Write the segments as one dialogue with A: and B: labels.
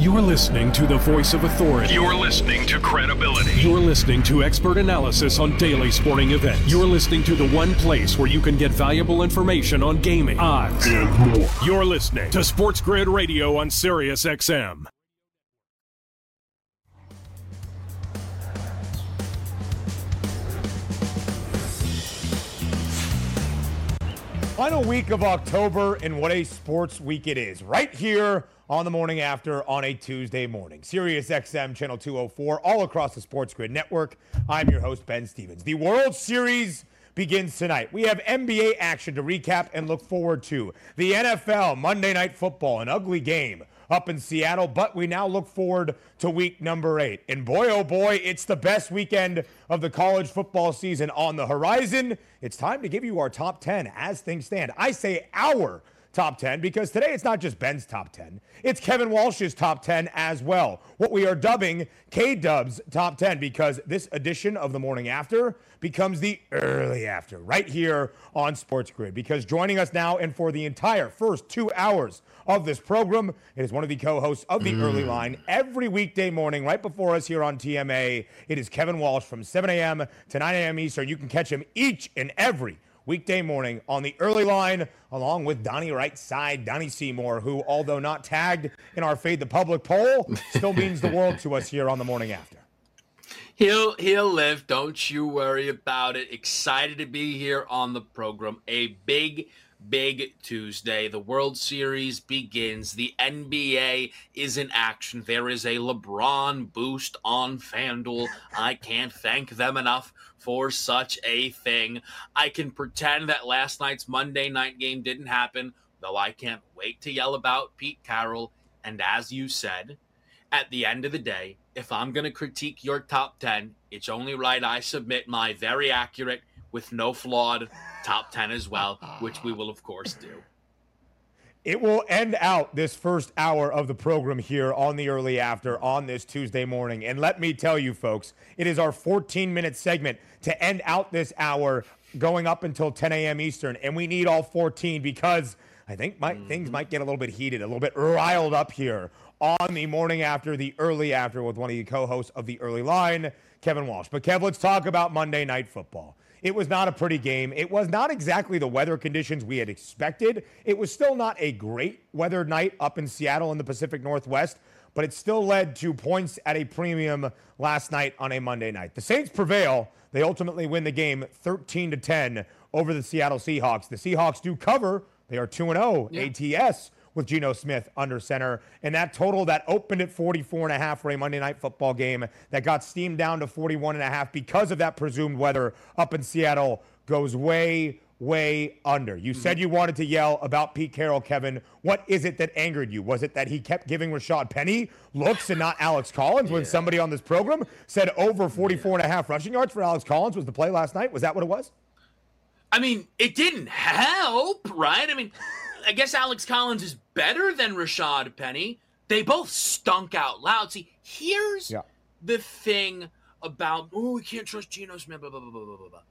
A: You're listening to the voice of authority.
B: You're listening to credibility.
A: You're listening to expert analysis on daily sporting events. You're listening to the one place where you can get valuable information on gaming, odds, and more. You're listening to Sports Grid Radio on Sirius XM.
C: Final week of October, and what a sports week it is. Right here on the morning after on a Tuesday morning. Sirius XM Channel 204, all across the Sports Grid Network. I'm your host, Ben Stevens. The World Series begins tonight. We have NBA action to recap and look forward to. The NFL, Monday Night Football, an ugly game up in Seattle, but we now look forward to week number eight. And boy, oh boy, it's the best weekend of the college football season on the horizon. It's time to give you our top 10 as things stand. I say our top 10 because today it's not just Ben's top 10, it's Kevin Walsh's top 10 as well. What we are dubbing K Dub's top 10 because this edition of the morning after becomes the early after right here on Sports Grid. Because joining us now and for the entire first two hours of this program, it is one of the co hosts of the mm. early line every weekday morning right before us here on TMA. It is Kevin Walsh from 7 a.m. to 9 a.m. Eastern. You can catch him each and every weekday morning on the early line, along with Donnie Right Side, Donnie Seymour, who, although not tagged in our Fade the Public poll, still means the world to us here on the morning after.
D: He'll he'll live. Don't you worry about it. Excited to be here on the program. A big big Tuesday. The World Series begins. The NBA is in action. There is a LeBron boost on FanDuel. I can't thank them enough for such a thing. I can pretend that last night's Monday night game didn't happen, though I can't wait to yell about Pete Carroll. And as you said, at the end of the day, if I'm going to critique your top 10, it's only right I submit my very accurate, with no flawed top 10 as well, which we will, of course, do.
C: It will end out this first hour of the program here on the early after on this Tuesday morning. And let me tell you, folks, it is our 14 minute segment to end out this hour going up until 10 a.m. Eastern. And we need all 14 because I think my, mm-hmm. things might get a little bit heated, a little bit riled up here on the morning after, the early after, with one of the co hosts of the early line, Kevin Walsh. But, Kev, let's talk about Monday Night Football. It was not a pretty game. It was not exactly the weather conditions we had expected. It was still not a great weather night up in Seattle in the Pacific Northwest, but it still led to points at a premium last night on a Monday night. The Saints prevail. They ultimately win the game 13 to 10 over the Seattle Seahawks. The Seahawks do cover. They are 2 0 ATS with Geno Smith under center. And that total that opened at 44 and a half for a Monday night football game that got steamed down to 41 and a half because of that presumed weather up in Seattle goes way, way under. You mm-hmm. said you wanted to yell about Pete Carroll, Kevin. What is it that angered you? Was it that he kept giving Rashad Penny looks and not Alex Collins yeah. when somebody on this program said over 44 and a half rushing yards for Alex Collins was the play last night? Was that what it was?
D: I mean, it didn't help, right? I mean, I guess Alex Collins is better than Rashad Penny. They both stunk out loud. See, here's yeah. the thing about oh, we can't trust Geno Smith. Blah, blah, blah, blah, blah, blah.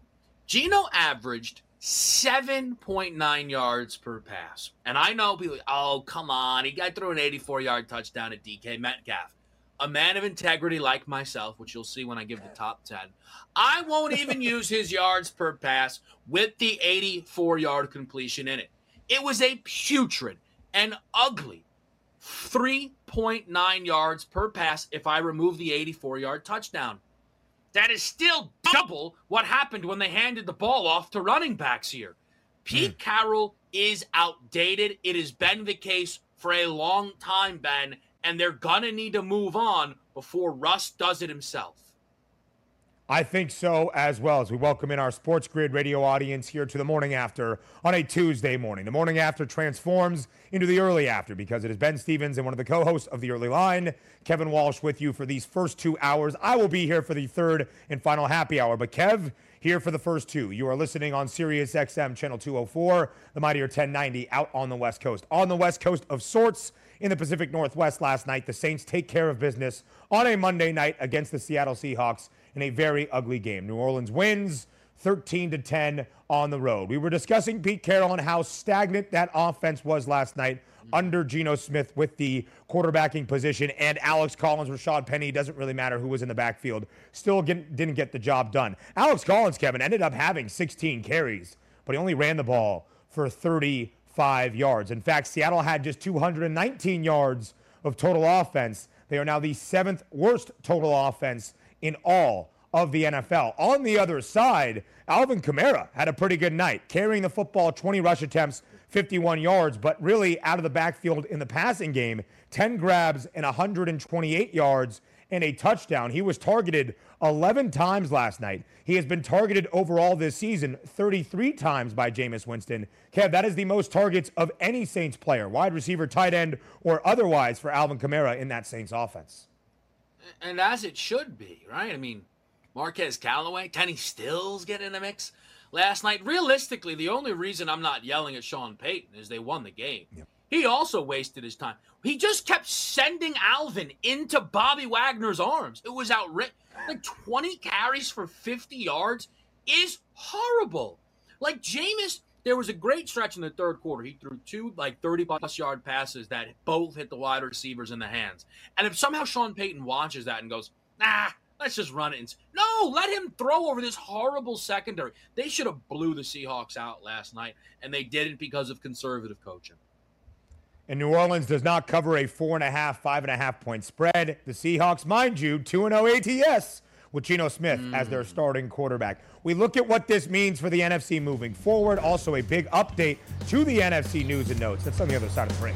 D: Geno averaged 7.9 yards per pass. And I know people, oh, come on. He got through an 84 yard touchdown at DK Metcalf. A man of integrity like myself, which you'll see when I give the top 10. I won't even use his yards per pass with the 84 yard completion in it. It was a putrid and ugly 3.9 yards per pass if I remove the 84 yard touchdown. That is still double what happened when they handed the ball off to running backs here. Pete mm. Carroll is outdated. It has been the case for a long time, Ben, and they're going to need to move on before Russ does it himself.
C: I think so as well as we welcome in our Sports Grid radio audience here to the morning after on a Tuesday morning. The morning after transforms into the early after because it is Ben Stevens and one of the co hosts of the early line, Kevin Walsh, with you for these first two hours. I will be here for the third and final happy hour. But, Kev, here for the first two. You are listening on Sirius XM channel 204, the Mightier 1090 out on the West Coast. On the West Coast of sorts in the Pacific Northwest last night, the Saints take care of business on a Monday night against the Seattle Seahawks in a very ugly game. New Orleans wins 13 to 10 on the road. We were discussing Pete Carroll and how stagnant that offense was last night under Geno Smith with the quarterbacking position and Alex Collins, Rashad Penny, doesn't really matter who was in the backfield, still get, didn't get the job done. Alex Collins, Kevin, ended up having 16 carries, but he only ran the ball for 35 yards. In fact, Seattle had just 219 yards of total offense. They are now the seventh worst total offense in all of the NFL. On the other side, Alvin Kamara had a pretty good night, carrying the football 20 rush attempts, 51 yards, but really out of the backfield in the passing game, 10 grabs and 128 yards and a touchdown. He was targeted 11 times last night. He has been targeted overall this season 33 times by Jameis Winston. Kev, that is the most targets of any Saints player, wide receiver, tight end, or otherwise for Alvin Kamara in that Saints offense.
D: And as it should be, right? I mean, Marquez Callaway, Kenny Stills get in the mix last night. Realistically, the only reason I'm not yelling at Sean Payton is they won the game. Yep. He also wasted his time. He just kept sending Alvin into Bobby Wagner's arms. It was outrageous. Like 20 carries for 50 yards is horrible. Like Jameis, there was a great stretch in the third quarter. He threw two like 30 plus yard passes that both hit the wide receivers in the hands. And if somehow Sean Payton watches that and goes, nah, let's just run it. No, let him throw over this horrible secondary. They should have blew the Seahawks out last night, and they didn't because of conservative coaching.
C: And New Orleans does not cover a four and a half, five and a half point spread. The Seahawks, mind you, 2 0 ATS with Geno Smith mm. as their mm. starting quarterback. We look at what this means for the NFC moving forward. Also, a big update to the NFC news and notes. That's on the other side of the break.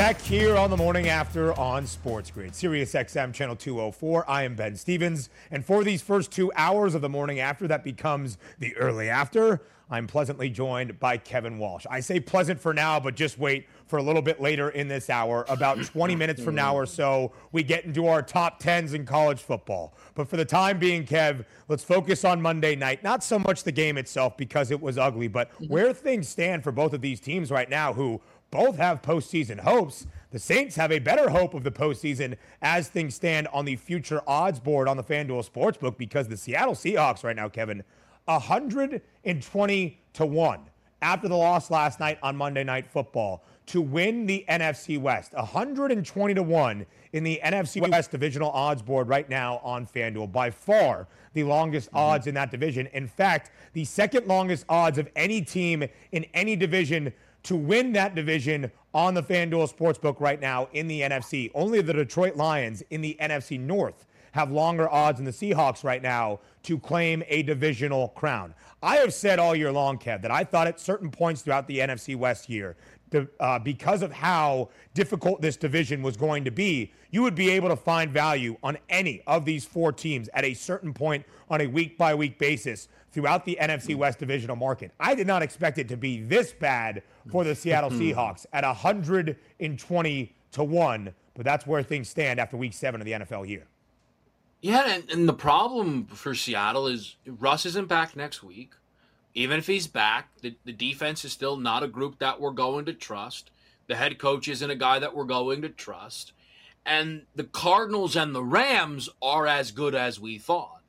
C: Back here on the morning after on Sports Grid, Sirius XM Channel 204. I am Ben Stevens. And for these first two hours of the morning after, that becomes the early after, I'm pleasantly joined by Kevin Walsh. I say pleasant for now, but just wait for a little bit later in this hour. About 20 minutes from now or so, we get into our top 10s in college football. But for the time being, Kev, let's focus on Monday night. Not so much the game itself because it was ugly, but mm-hmm. where things stand for both of these teams right now who both have postseason hopes. The Saints have a better hope of the postseason as things stand on the future odds board on the FanDuel Sportsbook because the Seattle Seahawks right now, Kevin, 120 to 1 after the loss last night on Monday Night Football to win the NFC West. 120 to 1 in the NFC West divisional odds board right now on FanDuel. By far the longest mm-hmm. odds in that division. In fact, the second longest odds of any team in any division to win that division on the FanDuel Sportsbook right now in the NFC. Only the Detroit Lions in the NFC North have longer odds than the Seahawks right now to claim a divisional crown. I have said all year long, Kev, that I thought at certain points throughout the NFC West year, uh, because of how difficult this division was going to be, you would be able to find value on any of these four teams at a certain point on a week by week basis throughout the NFC mm. West divisional market. I did not expect it to be this bad for the Seattle Seahawks at 120 to 1, but that's where things stand after week seven of the NFL year.
D: Yeah, and, and the problem for Seattle is Russ isn't back next week. Even if he's back, the, the defense is still not a group that we're going to trust. The head coach isn't a guy that we're going to trust. And the Cardinals and the Rams are as good as we thought.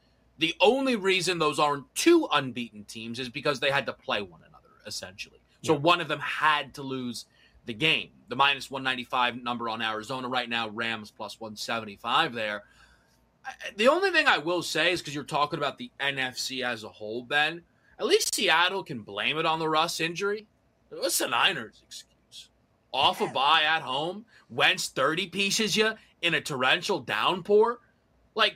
D: The only reason those aren't two unbeaten teams is because they had to play one another, essentially. So yeah. one of them had to lose the game. The minus 195 number on Arizona right now, Rams plus 175 there. The only thing I will say is because you're talking about the NFC as a whole, Ben, at least Seattle can blame it on the Russ injury. What's the Niners' excuse? Off a bye at home, Wentz 30 pieces you in a torrential downpour. Like,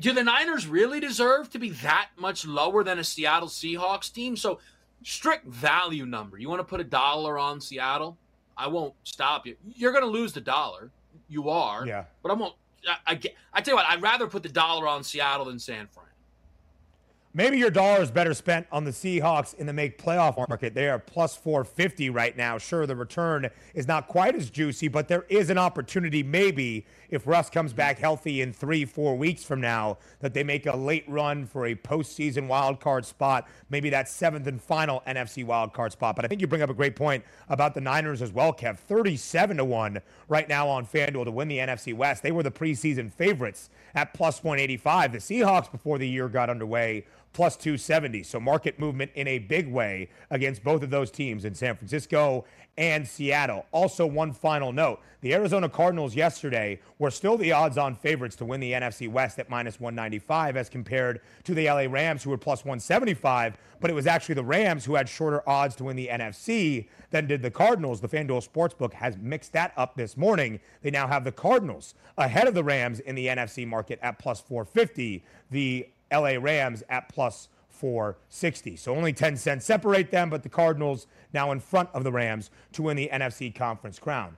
D: do the Niners really deserve to be that much lower than a Seattle Seahawks team? So, strict value number. You want to put a dollar on Seattle? I won't stop you. You're going to lose the dollar. You are.
C: Yeah.
D: But I won't. I, I, I tell you what, I'd rather put the dollar on Seattle than San Fran.
C: Maybe your dollar is better spent on the Seahawks in the make playoff market. They are plus 450 right now. Sure, the return is not quite as juicy, but there is an opportunity, maybe, if Russ comes back healthy in three, four weeks from now, that they make a late run for a postseason wild card spot, maybe that seventh and final NFC wild card spot. But I think you bring up a great point about the Niners as well, Kev. 37 to 1 right now on FanDuel to win the NFC West. They were the preseason favorites at plus 185. The Seahawks, before the year got underway, plus 270. So market movement in a big way against both of those teams in San Francisco and Seattle. Also, one final note the Arizona Cardinals yesterday were still the odds on favorites to win the NFC West at minus 195 as compared to the LA Rams, who were plus 175. But it was actually the Rams who had shorter odds to win the NFC than did the Cardinals. The FanDuel Sportsbook has mixed that up this morning. They now have the Cardinals ahead of the Rams in the NFC market at plus 450. The LA Rams at plus 460. So only 10 cents separate them, but the Cardinals now in front of the Rams to win the NFC conference crown.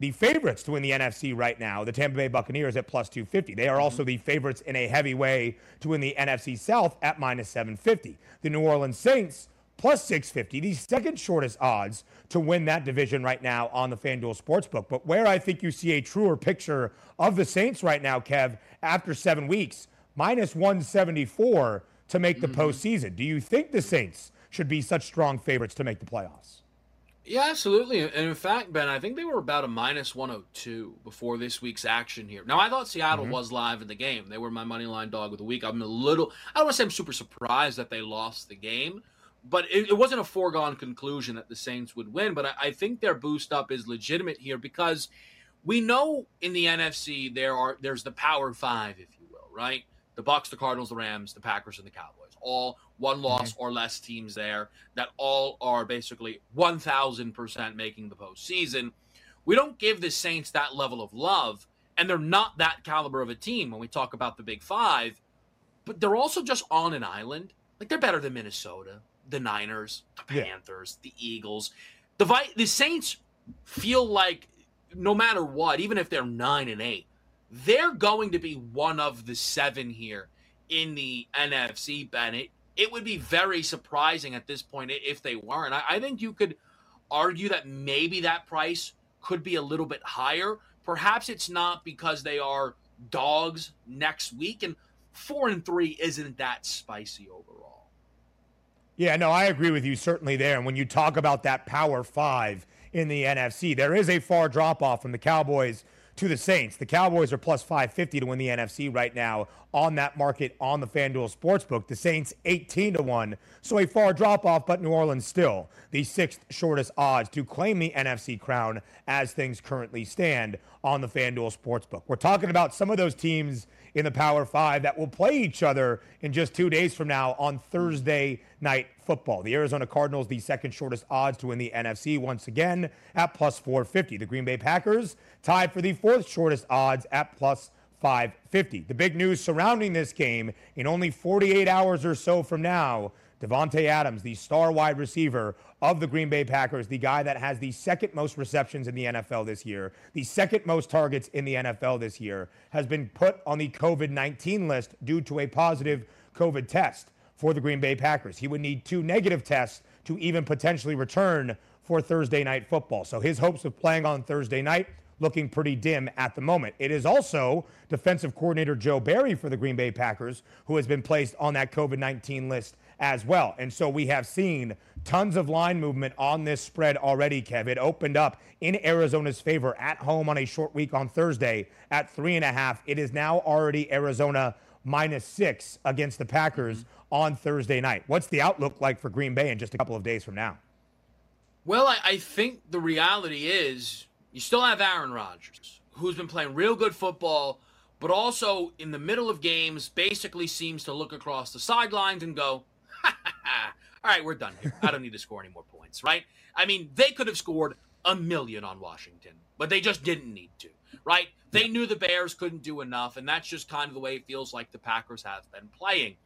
C: The favorites to win the NFC right now, the Tampa Bay Buccaneers at plus 250. They are mm-hmm. also the favorites in a heavy way to win the NFC South at minus 750. The New Orleans Saints plus 650, the second shortest odds to win that division right now on the FanDuel Sportsbook. But where I think you see a truer picture of the Saints right now, Kev, after seven weeks, minus 174 to make the mm-hmm. postseason. Do you think the Saints should be such strong favorites to make the playoffs?
D: Yeah, absolutely. And in fact, Ben, I think they were about a minus 102 before this week's action here. Now, I thought Seattle mm-hmm. was live in the game. They were my money line dog of the week. I'm a little, I don't want to say I'm super surprised that they lost the game, but it, it wasn't a foregone conclusion that the Saints would win. But I, I think their boost up is legitimate here because we know in the NFC there are there's the Power Five, if you will, right? The Bucs, the Cardinals, the Rams, the Packers, and the Cowboys. All one loss mm-hmm. or less teams there that all are basically 1000% making the postseason. We don't give the Saints that level of love, and they're not that caliber of a team when we talk about the Big Five, but they're also just on an island. Like they're better than Minnesota, the Niners, the Panthers, yeah. the Eagles. The Vi- the Saints feel like no matter what, even if they're 9 and 8, they're going to be one of the seven here in the NFC, Bennett. It would be very surprising at this point if they weren't. I, I think you could argue that maybe that price could be a little bit higher. Perhaps it's not because they are dogs next week, and four and three isn't that spicy overall.
C: Yeah, no, I agree with you certainly there. And when you talk about that power five in the NFC, there is a far drop off from the Cowboys to the Saints. The Cowboys are plus 550 to win the NFC right now on that market on the FanDuel Sportsbook. The Saints 18 to 1. So a far drop off, but New Orleans still the sixth shortest odds to claim the NFC crown as things currently stand on the FanDuel Sportsbook. We're talking about some of those teams in the Power Five that will play each other in just two days from now on Thursday night football. The Arizona Cardinals, the second shortest odds to win the NFC once again at plus 450. The Green Bay Packers tied for the fourth shortest odds at plus 550. The big news surrounding this game in only 48 hours or so from now Davante Adams, the star wide receiver of the Green Bay Packers, the guy that has the second most receptions in the NFL this year, the second most targets in the NFL this year, has been put on the COVID 19 list due to a positive COVID test for the Green Bay Packers. He would need two negative tests to even potentially return for Thursday night football. So his hopes of playing on Thursday night looking pretty dim at the moment. It is also defensive coordinator Joe Barry for the Green Bay Packers who has been placed on that COVID 19 list as well. And so we have seen tons of line movement on this spread already, Kev. It opened up in Arizona's favor at home on a short week on Thursday at three and a half. It is now already Arizona minus six against the Packers mm-hmm. on Thursday night. What's the outlook like for Green Bay in just a couple of days from now?
D: Well, I, I think the reality is you still have Aaron Rodgers, who's been playing real good football, but also in the middle of games basically seems to look across the sidelines and go, all right, we're done here. I don't need to score any more points, right? I mean, they could have scored a million on Washington, but they just didn't need to, right? They knew the Bears couldn't do enough, and that's just kind of the way it feels like the Packers have been playing.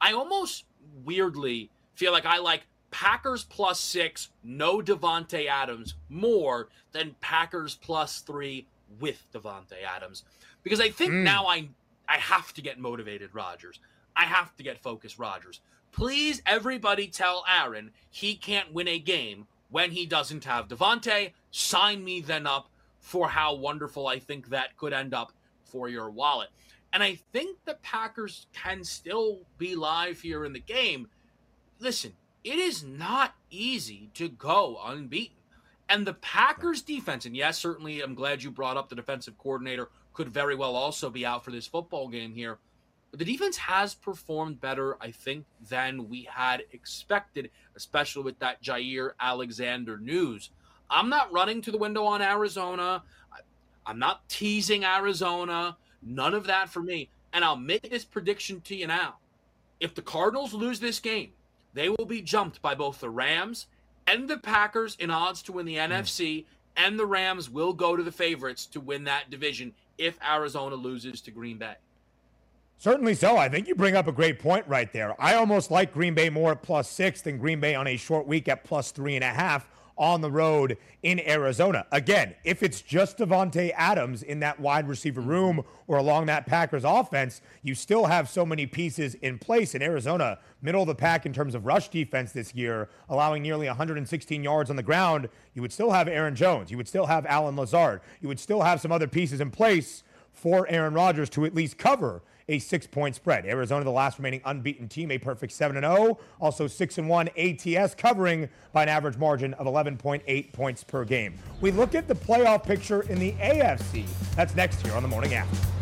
D: I almost weirdly feel like I like Packers plus six, no Davante Adams, more than Packers plus three with Davante Adams. because I think mm. now I I have to get motivated, Rodgers. I have to get focused, Rodgers. Please, everybody, tell Aaron he can't win a game when he doesn't have Davante. Sign me then up for how wonderful I think that could end up for your wallet. And I think the Packers can still be live here in the game. Listen, it is not easy to go unbeaten. And the Packers defense, and yes, certainly I'm glad you brought up the defensive coordinator, could very well also be out for this football game here. But the defense has performed better, I think, than we had expected, especially with that Jaire Alexander news. I'm not running to the window on Arizona. I'm not teasing Arizona. None of that for me. And I'll make this prediction to you now. If the Cardinals lose this game, they will be jumped by both the Rams and the Packers in odds to win the mm. NFC, and the Rams will go to the favorites to win that division if Arizona loses to Green Bay.
C: Certainly so. I think you bring up a great point right there. I almost like Green Bay more at plus six than Green Bay on a short week at plus three and a half on the road in Arizona. Again, if it's just Davante Adams in that wide receiver room or along that Packers offense, you still have so many pieces in place in Arizona, middle of the pack in terms of rush defense this year, allowing nearly 116 yards on the ground. You would still have Aaron Jones. You would still have Allen Lazard. You would still have some other pieces in place for Aaron Rodgers to at least cover a six point spread. Arizona, the last remaining unbeaten team, a perfect 7 0. Also 6 1 ATS, covering by an average margin of 11.8 points per game. We look at the playoff picture in the AFC. That's next here on the morning after.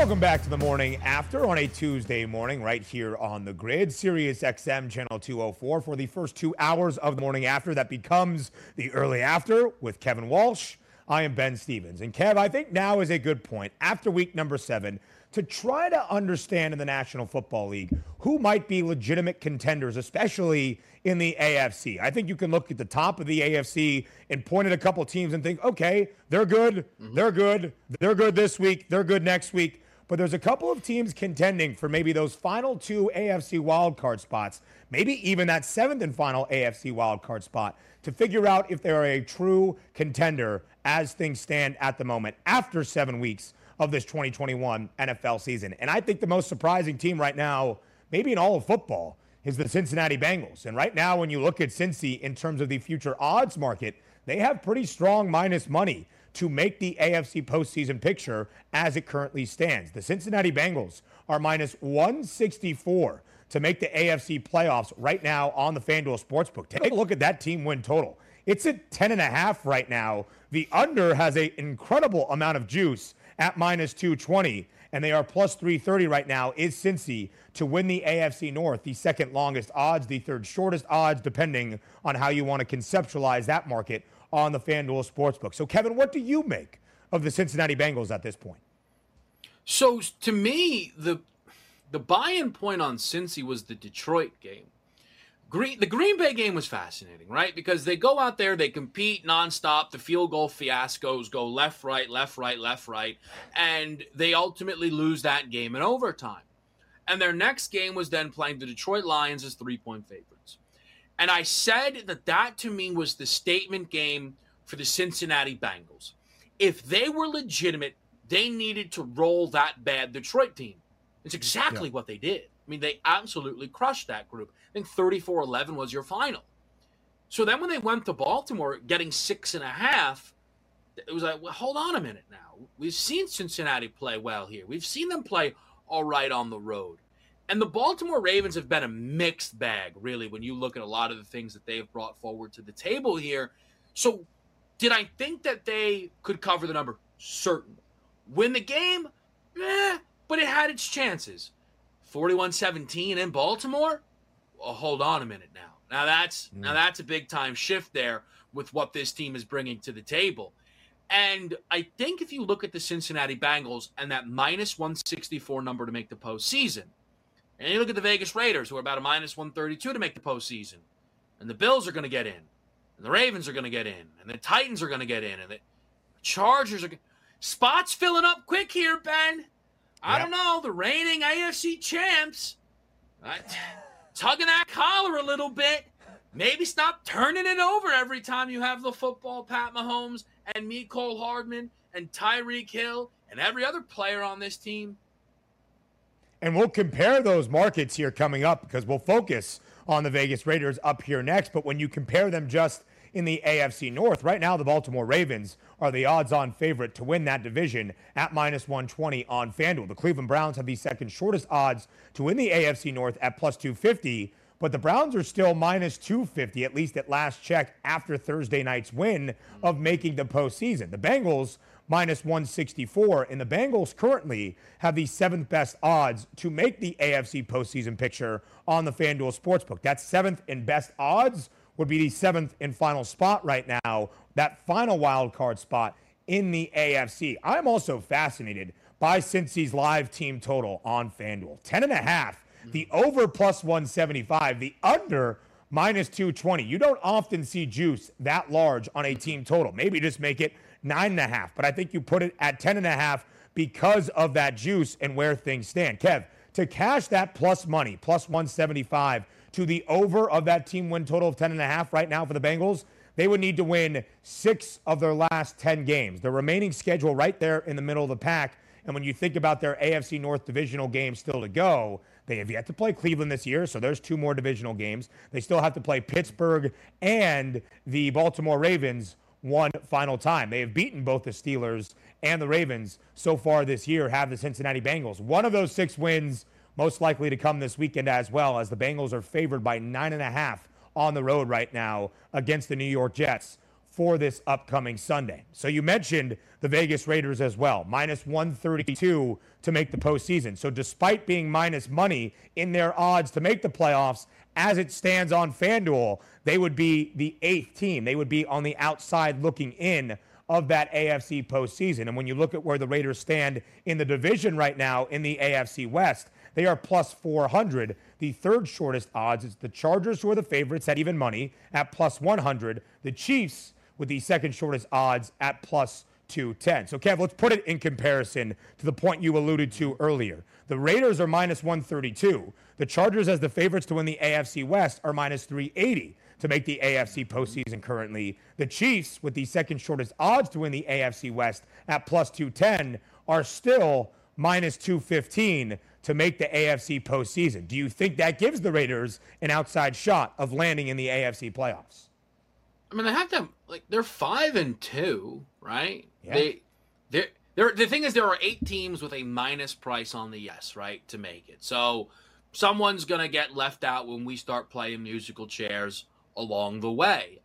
C: Welcome back to the morning after on a Tuesday morning, right here on the grid, Sirius XM channel 204 for the first two hours of the morning after. That becomes the early after with Kevin Walsh. I am Ben Stevens. And Kev, I think now is a good point after week number seven to try to understand in the National Football League who might be legitimate contenders, especially in the AFC. I think you can look at the top of the AFC and point at a couple teams and think, okay, they're good, mm-hmm. they're good, they're good this week, they're good next week but there's a couple of teams contending for maybe those final two AFC wildcard spots, maybe even that seventh and final AFC wildcard spot to figure out if they're a true contender as things stand at the moment after seven weeks of this 2021 NFL season. And I think the most surprising team right now, maybe in all of football, is the Cincinnati Bengals. And right now, when you look at Cincy in terms of the future odds market, they have pretty strong minus money to make the AFC postseason picture as it currently stands. The Cincinnati Bengals are minus 164 to make the AFC playoffs right now on the FanDuel Sportsbook. Take a look at that team win total. It's at 10 and a half right now. The under has an incredible amount of juice at minus 220, and they are plus 330 right now. Is Cincy to win the AFC North, the second longest odds, the third shortest odds, depending on how you want to conceptualize that market on the FanDuel Sportsbook. So, Kevin, what do you make of the Cincinnati Bengals at this point?
D: So, to me, the the buy-in point on Cincy was the Detroit game. Green, the Green Bay game was fascinating, right? Because they go out there, they compete nonstop. The field goal fiascos go left, right, left, right, left, right, and they ultimately lose that game in overtime. And their next game was then playing the Detroit Lions as three-point favorites. And I said that that to me was the statement game for the Cincinnati Bengals. If they were legitimate, they needed to roll that bad Detroit team. It's exactly yeah. what they did. I mean, they absolutely crushed that group. I think 34 11 was your final. So then when they went to Baltimore getting six and a half, it was like, well, hold on a minute now. We've seen Cincinnati play well here. We've seen them play all right on the road. And the Baltimore Ravens have been a mixed bag, really, when you look at a lot of the things that they've brought forward to the table here. So, did I think that they could cover the number? Certainly. Win the game? Eh, but it had its chances. 41 17 in Baltimore? well, hold on a minute now. Now that's mm. now that's a big time shift there with what this team is bringing to the table. And I think if you look at the Cincinnati Bengals and that minus 164 number to make the postseason, and you look at the Vegas Raiders, who are about a minus 132 to make the postseason, and the Bills are going to get in, and the Ravens are going to get in, and the Titans are going to get in, and the Chargers are spots filling up quick here, Ben. I yep. don't know the reigning AFC champs. tugging that collar a little bit. Maybe stop turning it over every time you have the football, Pat Mahomes and Mecole Hardman and Tyreek Hill and every other player on this team.
C: And we'll compare those markets here coming up because we'll focus on the Vegas Raiders up here next. But when you compare them just in the AFC North, right now the Baltimore Ravens are the odds on favorite to win that division at minus 120 on FanDuel. The Cleveland Browns have the second shortest odds to win the AFC North at plus 250 but the Browns are still minus 250, at least at last check, after Thursday night's win of making the postseason. The Bengals minus 164, and the Bengals currently have the seventh best odds to make the AFC postseason picture on the FanDuel Sportsbook. That seventh and best odds would be the seventh and final spot right now, that final wild card spot in the AFC. I'm also fascinated by Cincy's live team total on FanDuel. 10 and a half mm. the over plus 175, the under minus 220. You don't often see juice that large on a team total. Maybe just make it nine and a half, but I think you put it at 10 and a half because of that juice and where things stand. Kev, to cash that plus money, plus 175 to the over of that team win total of 10 and a half right now for the Bengals, they would need to win six of their last 10 games. The remaining schedule right there in the middle of the pack. And when you think about their AFC North divisional games still to go, they have yet to play Cleveland this year, so there's two more divisional games. They still have to play Pittsburgh and the Baltimore Ravens one final time. They have beaten both the Steelers and the Ravens so far this year, have the Cincinnati Bengals. One of those six wins most likely to come this weekend as well, as the Bengals are favored by nine and a half on the road right now against the New York Jets for this upcoming Sunday. So you mentioned the Vegas Raiders as well, minus 132 to make the postseason. So despite being minus money in their odds to make the playoffs, as it stands on FanDuel, they would be the eighth team. They would be on the outside looking in of that AFC postseason. And when you look at where the Raiders stand in the division right now in the AFC West, they are plus 400. The third shortest odds is the Chargers, who are the favorites at even money, at plus 100. The Chiefs, with the second shortest odds, at plus 210. So, Kev, let's put it in comparison to the point you alluded to earlier. The Raiders are minus 132. The Chargers, as the favorites to win the AFC West, are minus 380 to make the AFC postseason currently. The Chiefs, with the second shortest odds to win the AFC West at plus 210, are still minus 215 to make the AFC postseason. Do you think that gives the Raiders an outside shot of landing in the AFC playoffs?
D: I mean, they have to like they're five and two, right? Yeah. They, they, there. The thing is, there are eight teams with a minus price on the yes, right, to make it. So someone's gonna get left out when we start playing musical chairs along the way.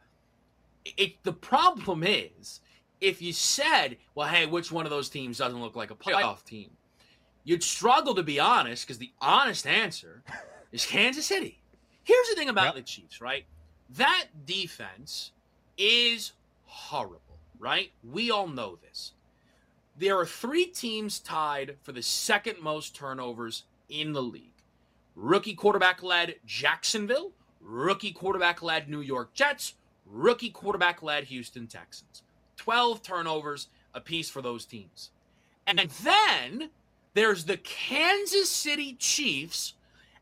D: It, the problem is, if you said, "Well, hey, which one of those teams doesn't look like a playoff team?" You'd struggle to be honest because the honest answer is Kansas City. Here's the thing about yep. the Chiefs, right? That defense is horrible, right? We all know this. There are three teams tied for the second most turnovers in the league rookie quarterback led Jacksonville, rookie quarterback led New York Jets, rookie quarterback led Houston Texans. 12 turnovers apiece for those teams. And then there's the Kansas City Chiefs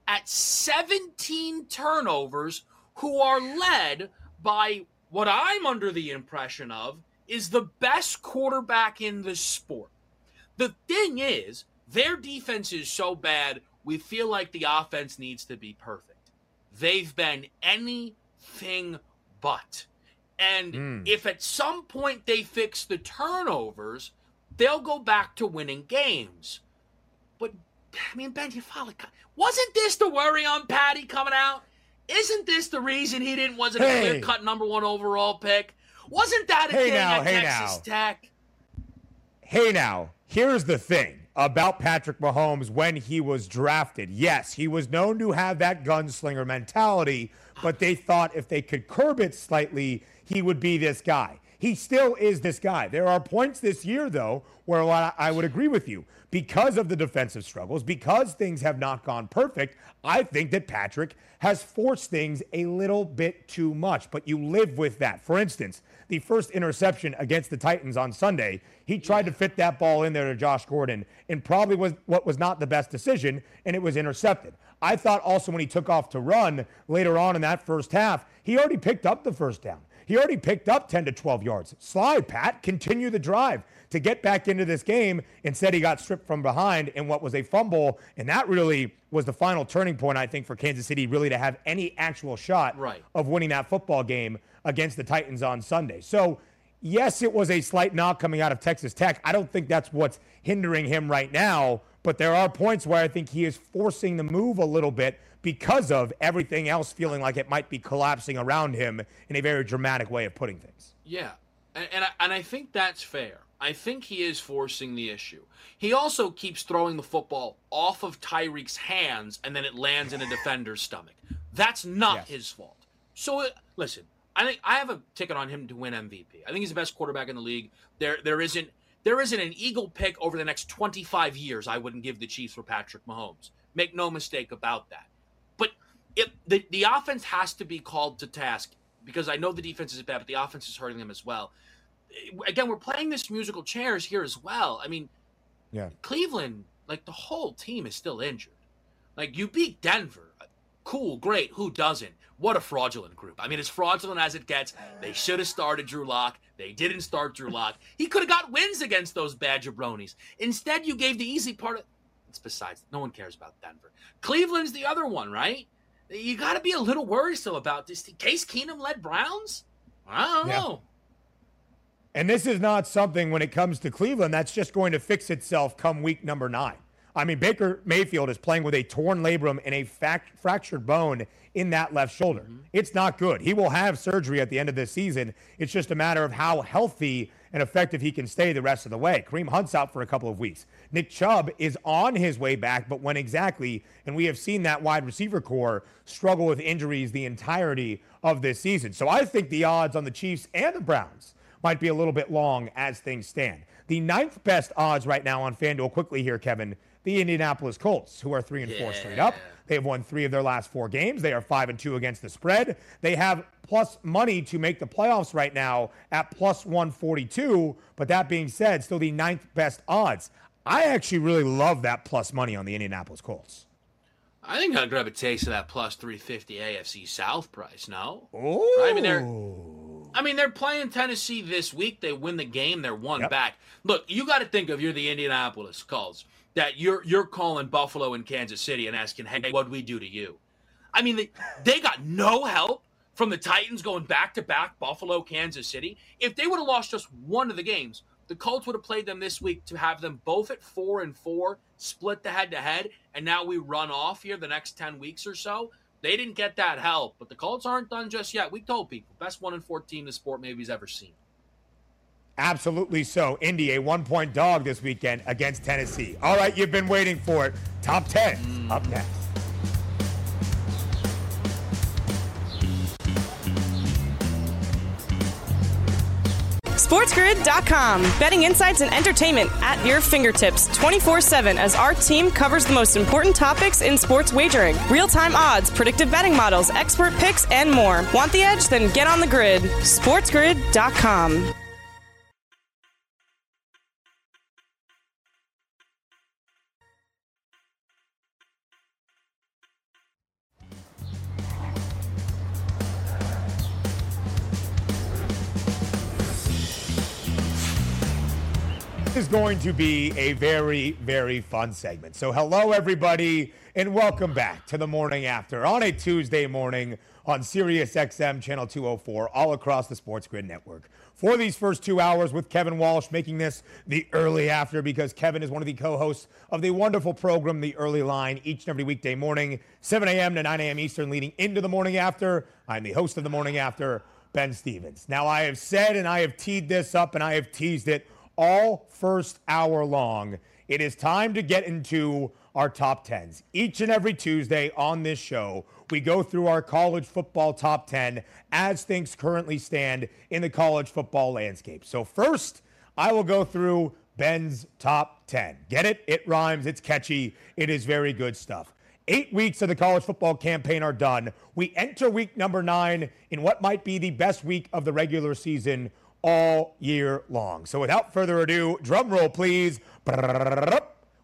D: at 17 turnovers, who are led by what I'm under the impression of is the best quarterback in the sport. The thing is, their defense is so bad, we feel like the offense needs to be perfect. They've been anything but. And mm. if at some point they fix the turnovers, they'll go back to winning games. But I mean, Ben, you follow. Wasn't this the worry on Patty coming out? Isn't this the reason he didn't wasn't hey. a clear cut number one overall pick? Wasn't that a hey thing now, at hey Texas now. Tech?
C: Hey now, here's the thing. about Patrick Mahomes when he was drafted. Yes, he was known to have that gunslinger mentality, but they thought if they could curb it slightly, he would be this guy. He still is this guy. There are points this year, though, where I would agree with you. Because of the defensive struggles, because things have not gone perfect, I think that Patrick has forced things a little bit too much. But you live with that. For instance, the first interception against the Titans on Sunday, he tried to fit that ball in there to Josh Gordon and probably was what was not the best decision, and it was intercepted. I thought also when he took off to run later on in that first half, he already picked up the first down. He already picked up 10 to 12 yards. Slide, Pat. Continue the drive to get back into this game. Instead, he got stripped from behind in what was a fumble. And that really was the final turning point, I think, for Kansas City really to have any actual shot
D: right.
C: of winning that football game against the Titans on Sunday. So, yes, it was a slight knock coming out of Texas Tech. I don't think that's what's hindering him right now, but there are points where I think he is forcing the move a little bit because of everything else feeling like it might be collapsing around him in a very dramatic way of putting things.
D: Yeah. And, and, I, and I think that's fair. I think he is forcing the issue. He also keeps throwing the football off of Tyreek's hands and then it lands in a defender's stomach. That's not yes. his fault. So, uh, listen, I think I have a ticket on him to win MVP. I think he's the best quarterback in the league. There, there isn't there isn't an Eagle pick over the next 25 years I wouldn't give the Chiefs for Patrick Mahomes. Make no mistake about that. But it, the the offense has to be called to task because I know the defense is bad, but the offense is hurting them as well. Eh, again, we're playing this musical chairs here as well. I mean,
C: yeah,
D: Cleveland, like the whole team is still injured. Like you beat Denver, cool, great. Who doesn't? What a fraudulent group. I mean, as fraudulent as it gets, they should have started Drew Lock. They didn't start Drew Lock. He could have got wins against those bad jabronis. Instead, you gave the easy part of it's besides no one cares about Denver. Cleveland's the other one, right? You got to be a little worrisome about this. Case Keenum led Browns? I don't yeah. know.
C: And this is not something when it comes to Cleveland that's just going to fix itself come week number nine. I mean, Baker Mayfield is playing with a torn labrum and a fac- fractured bone in that left shoulder. Mm-hmm. It's not good. He will have surgery at the end of this season. It's just a matter of how healthy and effective he can stay the rest of the way. Kareem Hunt's out for a couple of weeks. Nick Chubb is on his way back, but when exactly? And we have seen that wide receiver corps struggle with injuries the entirety of this season. So I think the odds on the Chiefs and the Browns might be a little bit long as things stand. The ninth best odds right now on FanDuel, quickly here, Kevin, the Indianapolis Colts, who are three and yeah. four straight up. They have won three of their last four games. They are five and two against the spread. They have plus money to make the playoffs right now at plus 142. But that being said, still the ninth best odds. I actually really love that plus money on the Indianapolis Colts.
D: I think I'll grab a taste of that plus 350 AFC South price. No,
C: oh,
D: right? I mean they're, I mean they're playing Tennessee this week. They win the game. They're one yep. back. Look, you got to think of you're the Indianapolis Colts that you're you're calling Buffalo and Kansas City and asking, "Hey, what'd we do to you?" I mean, they, they got no help from the Titans going back to back Buffalo, Kansas City. If they would have lost just one of the games, the Colts would have played them this week to have them both at four and four, split the head to head, and now we run off here the next ten weeks or so. They didn't get that help, but the Colts aren't done just yet. We told people best one in fourteen the sport maybe's ever seen.
C: Absolutely so. Indy, a one point dog this weekend against Tennessee. All right, you've been waiting for it. Top 10 mm. up next.
E: SportsGrid.com. Betting insights and entertainment at your fingertips 24 7 as our team covers the most important topics in sports wagering real time odds, predictive betting models, expert picks, and more. Want the edge? Then get on the grid. SportsGrid.com.
C: is going to be a very, very fun segment. So, hello, everybody, and welcome back to the morning after on a Tuesday morning on Sirius XM Channel 204, all across the Sports Grid Network. For these first two hours with Kevin Walsh, making this the early after because Kevin is one of the co hosts of the wonderful program, The Early Line, each and every weekday morning, 7 a.m. to 9 a.m. Eastern, leading into the morning after. I'm the host of the morning after. Ben Stevens. Now, I have said and I have teed this up and I have teased it all first hour long. it is time to get into our top 10s. Each and every Tuesday on this show, we go through our college football top 10 as things currently stand in the college football landscape. So, first, I will go through Ben's top 10. Get it? It rhymes, it's catchy, it is very good stuff. Eight weeks of the college football campaign are done. We enter week number nine in what might be the best week of the regular season all year long. So, without further ado, drum roll, please.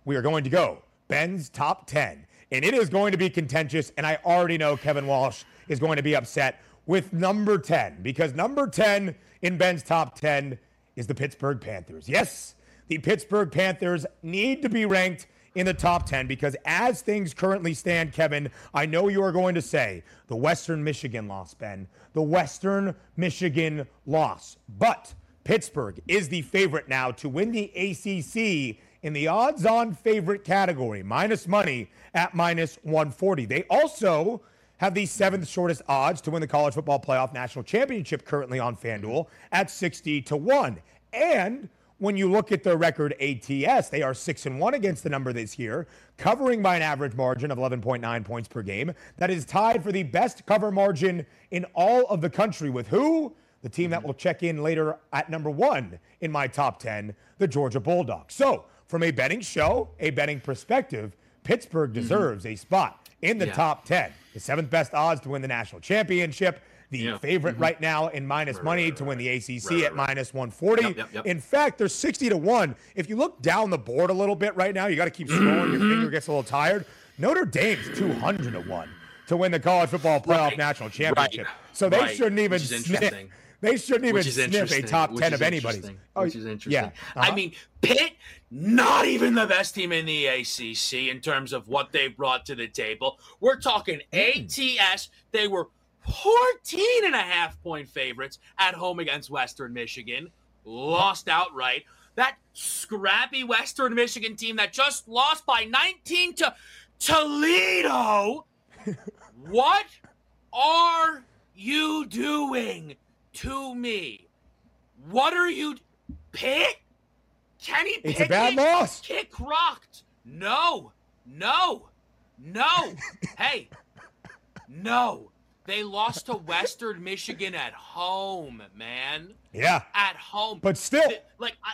C: We are going to go Ben's top 10. And it is going to be contentious. And I already know Kevin Walsh is going to be upset with number 10 because number 10 in Ben's top 10 is the Pittsburgh Panthers. Yes, the Pittsburgh Panthers need to be ranked in the top 10 because as things currently stand, Kevin, I know you are going to say the Western Michigan loss, Ben, the Western Michigan loss. But Pittsburgh is the favorite now to win the ACC in the odds on favorite category, minus money at minus 140. They also have the seventh shortest odds to win the college football playoff national championship currently on FanDuel at 60 to 1. And when you look at their record ATS, they are 6 and 1 against the number this year, covering by an average margin of 11.9 points per game. That is tied for the best cover margin in all of the country with who? The team that will check in later at number 1 in my top 10, the Georgia Bulldogs. So, from a betting show, a betting perspective, Pittsburgh mm-hmm. deserves mm-hmm. a spot in the yeah. top 10. The seventh best odds to win the national championship. The yeah. favorite mm-hmm. right now in minus right, money right, to win the ACC at minus 140. Yep, yep, yep. In fact, there's 60 to 1. If you look down the board a little bit right now, you got to keep scrolling. Mm-hmm. Your finger gets a little tired. Notre Dame's 200 to 1 to win the college football playoff national championship. So they shouldn't even sniff they shouldn't even sniff a top ten of anybody's.
D: Oh, which is interesting. Yeah. Uh-huh. I mean, Pitt, not even the best team in the ACC in terms of what they brought to the table. We're talking mm. ATS. They were 14 and a half point favorites at home against Western Michigan. Lost outright. That scrappy Western Michigan team that just lost by 19 to Toledo. what are you doing? To me. What are you, Pitt? Kenny Pickett?
C: It's a bad loss.
D: Kick rocked. No, no, no. hey, no. They lost to Western Michigan at home, man.
C: Yeah.
D: At home.
C: But still.
D: Like, I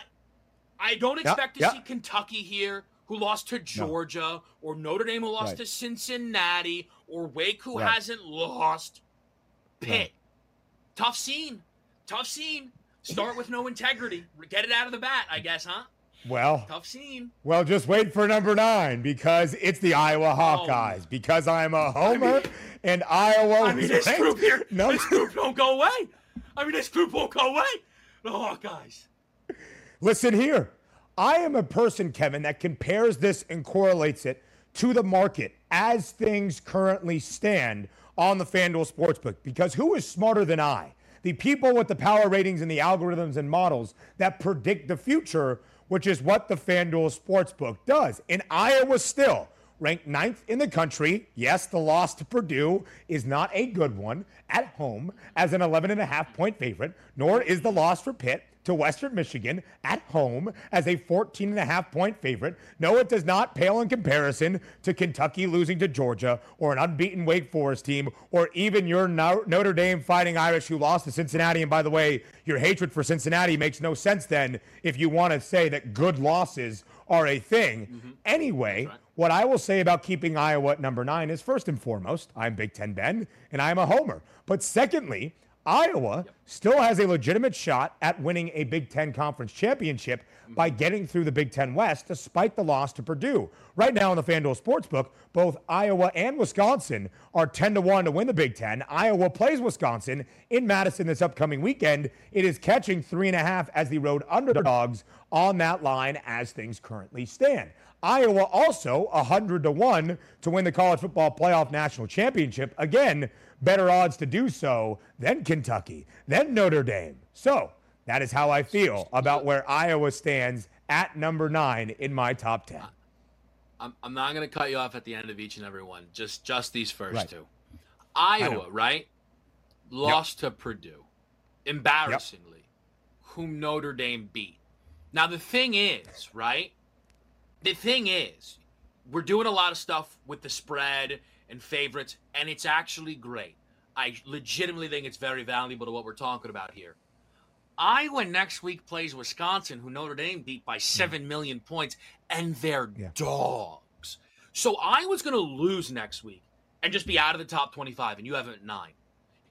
D: I don't expect to see Kentucky here, who lost to Georgia, no. or Notre Dame, who lost right. to Cincinnati, or Wake, who right. hasn't lost. Pitt. Tough scene. Tough scene. Start with no integrity. Get it out of the bat, I guess, huh?
C: Well,
D: tough scene.
C: Well, just wait for number nine because it's the Iowa. Hawkeyes. Oh. Because I'm a homer I mean, and Iowa.
D: I mean, this group here, no. this group don't go away. I mean, this group won't go away. The Hawkeyes.
C: Listen here. I am a person, Kevin, that compares this and correlates it to the market as things currently stand on the FanDuel Sportsbook because who is smarter than I? The people with the power ratings and the algorithms and models that predict the future, which is what the FanDuel Sportsbook does. And Iowa, still ranked ninth in the country. Yes, the loss to Purdue is not a good one at home as an 11 and a half point favorite, nor is the loss for Pitt to Western Michigan at home as a 14 and a half point favorite. No, it does not pale in comparison to Kentucky losing to Georgia or an unbeaten Wake Forest team or even your Notre Dame fighting Irish who lost to Cincinnati. And by the way, your hatred for Cincinnati makes no sense then if you want to say that good losses are a thing. Mm-hmm. Anyway, right. what I will say about keeping Iowa at number nine is first and foremost, I'm Big Ten Ben and I'm a homer. But secondly, Iowa yep. Still has a legitimate shot at winning a Big Ten conference championship by getting through the Big Ten West despite the loss to Purdue. Right now in the FanDuel Sportsbook, both Iowa and Wisconsin are 10 to 1 to win the Big Ten. Iowa plays Wisconsin in Madison this upcoming weekend. It is catching three and a half as the road underdogs on that line as things currently stand. Iowa also 100 to 1 to win the college football playoff national championship. Again, better odds to do so than Kentucky, Notre Dame. So that is how I feel about where Iowa stands at number nine in my top 10.
D: I'm, I'm not going to cut you off at the end of each and every one, just, just these first right. two. Iowa, right? Lost yep. to Purdue, embarrassingly, yep. whom Notre Dame beat. Now, the thing is, right? the thing is, we're doing a lot of stuff with the spread and favorites, and it's actually great. I legitimately think it's very valuable to what we're talking about here. Iowa next week plays Wisconsin, who Notre Dame beat by hmm. 7 million points, and they're yeah. dogs. So Iowa's going to lose next week and just be out of the top 25, and you have it at nine.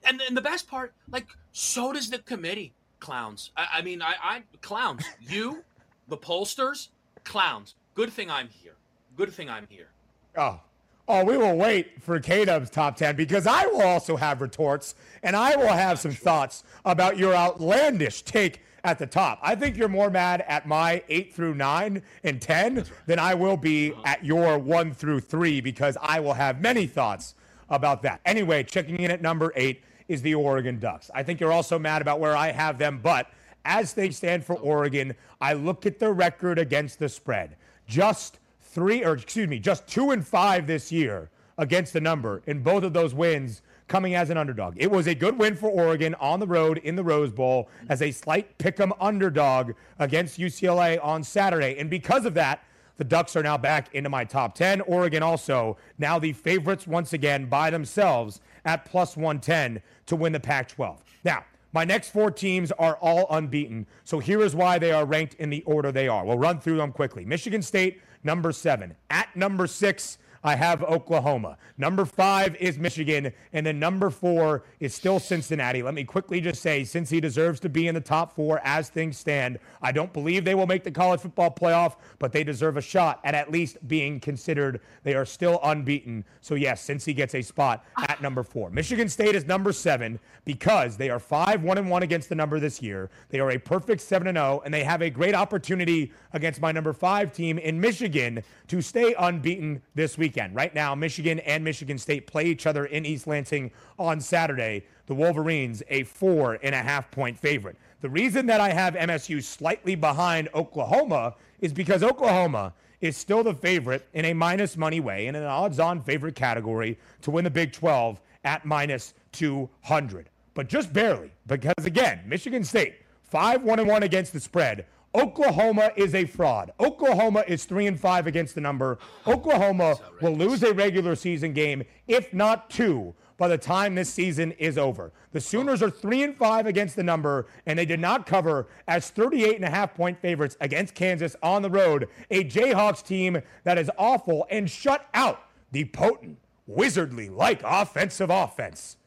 D: And, and the best part, like, so does the committee, clowns. I, I mean, I, I clowns. You, the pollsters, clowns. Good thing I'm here. Good thing I'm here.
C: Oh, Oh, we will wait for K Dub's top 10 because I will also have retorts and I will have some thoughts about your outlandish take at the top. I think you're more mad at my 8 through 9 and 10 right. than I will be at your 1 through 3 because I will have many thoughts about that. Anyway, checking in at number 8 is the Oregon Ducks. I think you're also mad about where I have them, but as they stand for Oregon, I look at the record against the spread. Just three, or excuse me, just two and five this year against the number in both of those wins coming as an underdog. It was a good win for Oregon on the road in the Rose Bowl as a slight pick 'em underdog against UCLA on Saturday. And because of that, the Ducks are now back into my top 10. Oregon also now the favorites once again by themselves at plus 110 to win the Pac 12. Now, my next four teams are all unbeaten. So here is why they are ranked in the order they are. We'll run through them quickly. Michigan State number seven. At number six, I have Oklahoma. Number five is Michigan. And then number four is still Cincinnati. Let me quickly just say, Cincy deserves to be in the top four as things stand, I don't believe they will make the college football playoff, but they deserve a shot at at least being considered. They are still unbeaten. So, yes, Cincy gets a spot at number four. Michigan State is number seven because they are 5 1 and 1 against the number this year. They are a perfect 7 and 0, and they have a great opportunity against my number five team in Michigan to stay unbeaten this week weekend. Right now, Michigan and Michigan State play each other in East Lansing on Saturday. The Wolverines, a four and a half point favorite. The reason that I have MSU slightly behind Oklahoma is because Oklahoma is still the favorite in a minus money way in an odds on favorite category to win the Big 12 at minus 200. But just barely, because again, Michigan State, 5 1 1 against the spread. Oklahoma is a fraud. Oklahoma is three and five against the number. Oklahoma will lose a regular season game, if not two, by the time this season is over. The Sooners are three and five against the number, and they did not cover as 38 and a half point favorites against Kansas on the road, a Jayhawks team that is awful and shut out the potent, wizardly like offensive offense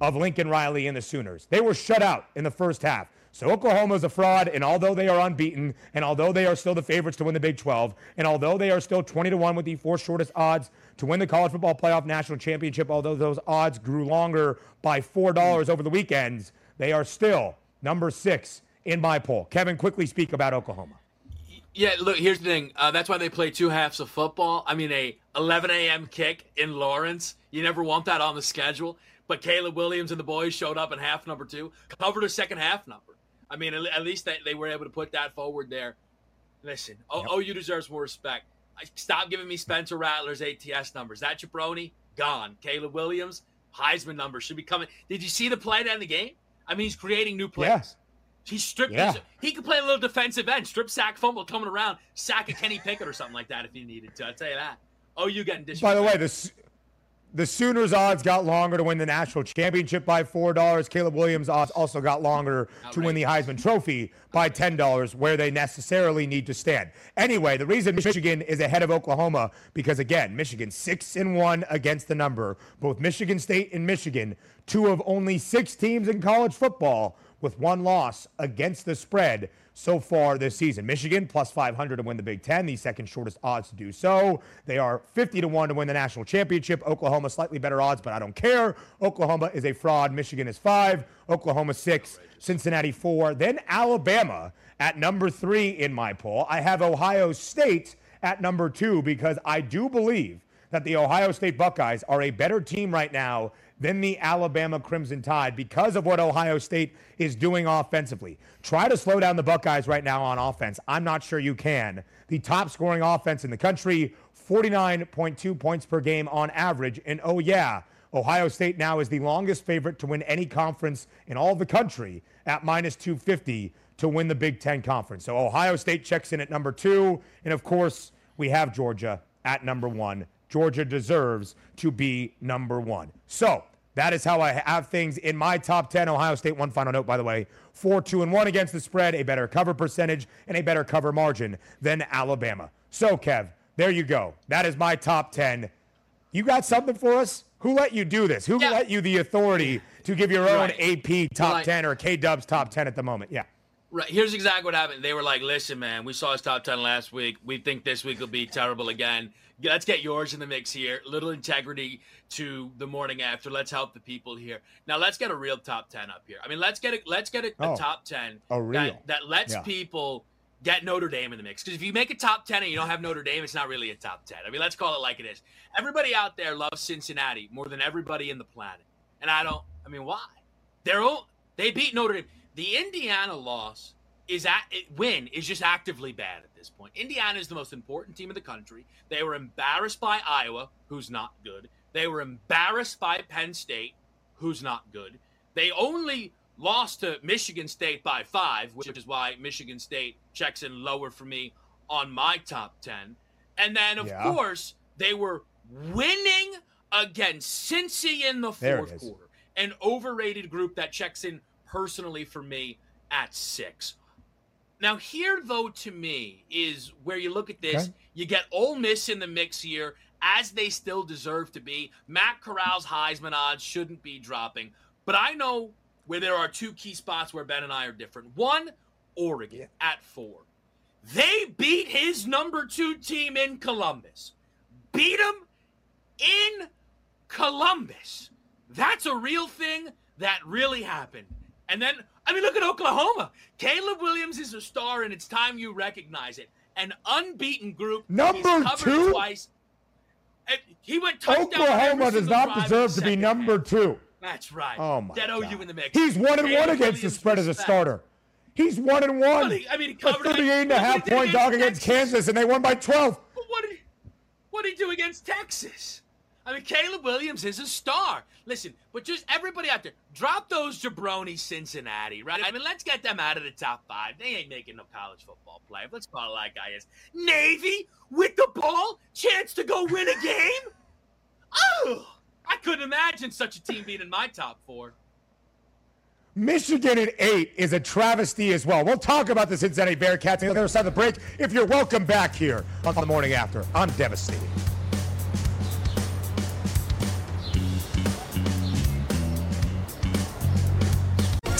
C: of Lincoln Riley and the Sooners. They were shut out in the first half. So Oklahoma is a fraud, and although they are unbeaten, and although they are still the favorites to win the Big 12, and although they are still 20 to 1 with the four shortest odds to win the college football playoff national championship, although those odds grew longer by $4 over the weekends, they are still number six in my poll. Kevin, quickly speak about Oklahoma.
D: Yeah, look, here's the thing. Uh, that's why they play two halves of football. I mean, a 11 a.m. kick in Lawrence. You never want that on the schedule. But Caleb Williams and the boys showed up in half number two, covered a second half number. I mean, at least they, they were able to put that forward there. Listen, oh, yep. Oh, OU deserves more respect. Stop giving me Spencer Rattler's ATS numbers. That jabroni, gone. Caleb Williams, Heisman numbers should be coming. Did you see the play to end the game? I mean, he's creating new plays. Yes. He's stripped. Yeah. he could play a little defensive end, strip sack, fumble coming around, sack a Kenny Pickett or something like that if he needed to. I'll tell you that. Oh, you getting disrespect.
C: By the way, this the Sooners' odds got longer to win the national championship by $4. Caleb Williams' odds also got longer to win the Heisman Trophy by $10, where they necessarily need to stand. Anyway, the reason Michigan is ahead of Oklahoma, because again, Michigan 6 and 1 against the number. Both Michigan State and Michigan, two of only six teams in college football with one loss against the spread so far this season. Michigan plus 500 to win the Big Ten, the second shortest odds to do so. They are 50 to 1 to win the national championship. Oklahoma, slightly better odds, but I don't care. Oklahoma is a fraud. Michigan is five. Oklahoma six. Cincinnati four. Then Alabama at number three in my poll. I have Ohio State at number two because I do believe that the Ohio State Buckeyes are a better team right now than the Alabama Crimson Tide because of what Ohio State is doing offensively. Try to slow down the Buckeyes right now on offense. I'm not sure you can. The top scoring offense in the country, 49.2 points per game on average. And oh, yeah, Ohio State now is the longest favorite to win any conference in all the country at minus 250 to win the Big Ten Conference. So Ohio State checks in at number two. And of course, we have Georgia at number one. Georgia deserves to be number one. So that is how I have things in my top 10. Ohio State, one final note, by the way, 4 2 and 1 against the spread, a better cover percentage, and a better cover margin than Alabama. So, Kev, there you go. That is my top 10. You got something for us? Who let you do this? Who yeah. let you the authority to give your own right. AP top right. 10 or K Dubs top 10 at the moment? Yeah.
D: Right. Here's exactly what happened. They were like, listen, man, we saw his top 10 last week. We think this week will be terrible again. Let's get yours in the mix here. Little integrity to the morning after. Let's help the people here. Now let's get a real top 10 up here. I mean, let's get a, let's get a, a oh, top 10
C: a real.
D: That, that lets yeah. people get Notre Dame in the mix. Because if you make a top 10 and you don't have Notre Dame, it's not really a top 10. I mean, let's call it like it is. Everybody out there loves Cincinnati more than everybody in the planet. And I don't, I mean, why? They're all, they beat Notre Dame. The Indiana loss is at win is just actively bad at this point. Indiana is the most important team in the country. They were embarrassed by Iowa, who's not good. They were embarrassed by Penn State, who's not good. They only lost to Michigan State by five, which is why Michigan State checks in lower for me on my top 10. And then, of yeah. course, they were winning against Cincy in the fourth quarter, an overrated group that checks in personally for me at six. Now, here, though, to me, is where you look at this. Okay. You get Ole Miss in the mix here, as they still deserve to be. Matt Corral's Heisman odds shouldn't be dropping. But I know where there are two key spots where Ben and I are different. One, Oregon yeah. at four. They beat his number two team in Columbus. Beat them in Columbus. That's a real thing that really happened. And then, I mean, look at Oklahoma. Caleb Williams is a star, and it's time you recognize it. An unbeaten group.
C: Number two?
D: Twice. And he went
C: Oklahoma does not deserve to be number half. two.
D: That's right.
C: Oh my
D: Dead
C: God.
D: OU in the mix.
C: He's one and one against the spread as a starter. He's one and one.
D: He, I mean,
C: he a 38 and a half point dog against Kansas, and they won by 12.
D: But what did he, what did he do against Texas? I mean, Caleb Williams is a star. Listen, but just everybody out there, drop those jabroni Cincinnati, right? I mean, let's get them out of the top five. They ain't making no college football play. Let's call it like I is. Navy with the ball, chance to go win a game. Oh, I couldn't imagine such a team being in my top four.
C: Michigan at eight is a travesty as well. We'll talk about the Cincinnati Bearcats on the other side of the break. If you're welcome back here on the morning after, I'm devastated.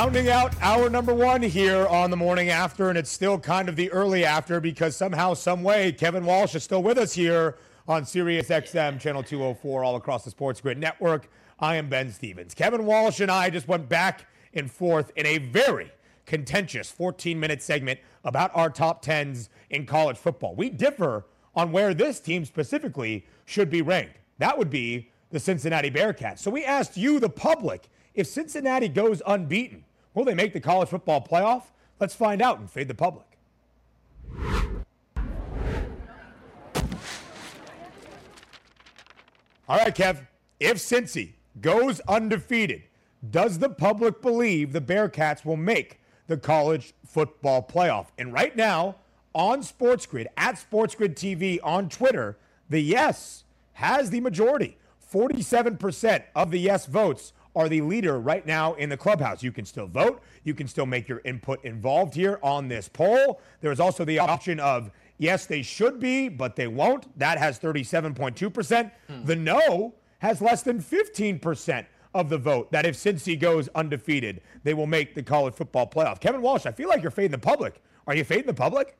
C: Rounding out our number one here on the morning after, and it's still kind of the early after because somehow, some way, Kevin Walsh is still with us here on Sirius XM channel 204 all across the Sports Grid network. I am Ben Stevens. Kevin Walsh and I just went back and forth in a very contentious 14 minute segment about our top 10s in college football. We differ on where this team specifically should be ranked. That would be the Cincinnati Bearcats. So we asked you, the public, if Cincinnati goes unbeaten, Will they make the college football playoff? Let's find out and fade the public. All right, Kev. If Cincy goes undefeated, does the public believe the Bearcats will make the college football playoff? And right now, on SportsGrid, at SportsGrid TV on Twitter, the yes has the majority. 47% of the yes votes are the leader right now in the clubhouse. You can still vote. You can still make your input involved here on this poll. There's also the option of yes, they should be, but they won't. That has 37.2%. Hmm. The no has less than 15% of the vote that if Cincy goes undefeated, they will make the college football playoff. Kevin Walsh, I feel like you're fading the public. Are you fading the public?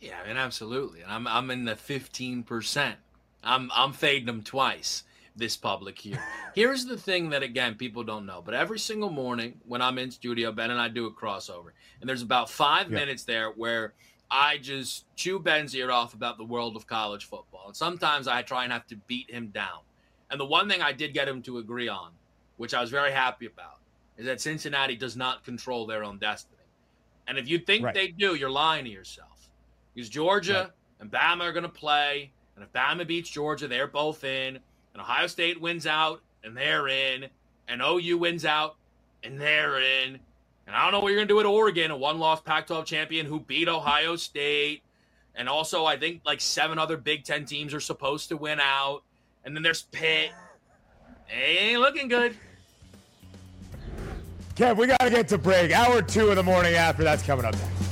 D: Yeah, I mean, absolutely. And I'm I'm in the 15%. I'm I'm fading them twice this public here. Here's the thing that again people don't know, but every single morning when I'm in studio, Ben and I do a crossover, and there's about five yeah. minutes there where I just chew Ben's ear off about the world of college football. And sometimes I try and have to beat him down. And the one thing I did get him to agree on, which I was very happy about, is that Cincinnati does not control their own destiny. And if you think right. they do, you're lying to yourself. Because Georgia right. and Bama are going to play. And if Bama beats Georgia, they're both in. And Ohio State wins out, and they're in. And OU wins out, and they're in. And I don't know what you're going to do at Oregon, a one loss Pac 12 champion who beat Ohio State. And also, I think like seven other Big Ten teams are supposed to win out. And then there's Pitt. Ain't looking good.
C: Kev, we got to get to break. Hour two of the morning after. That's coming up next.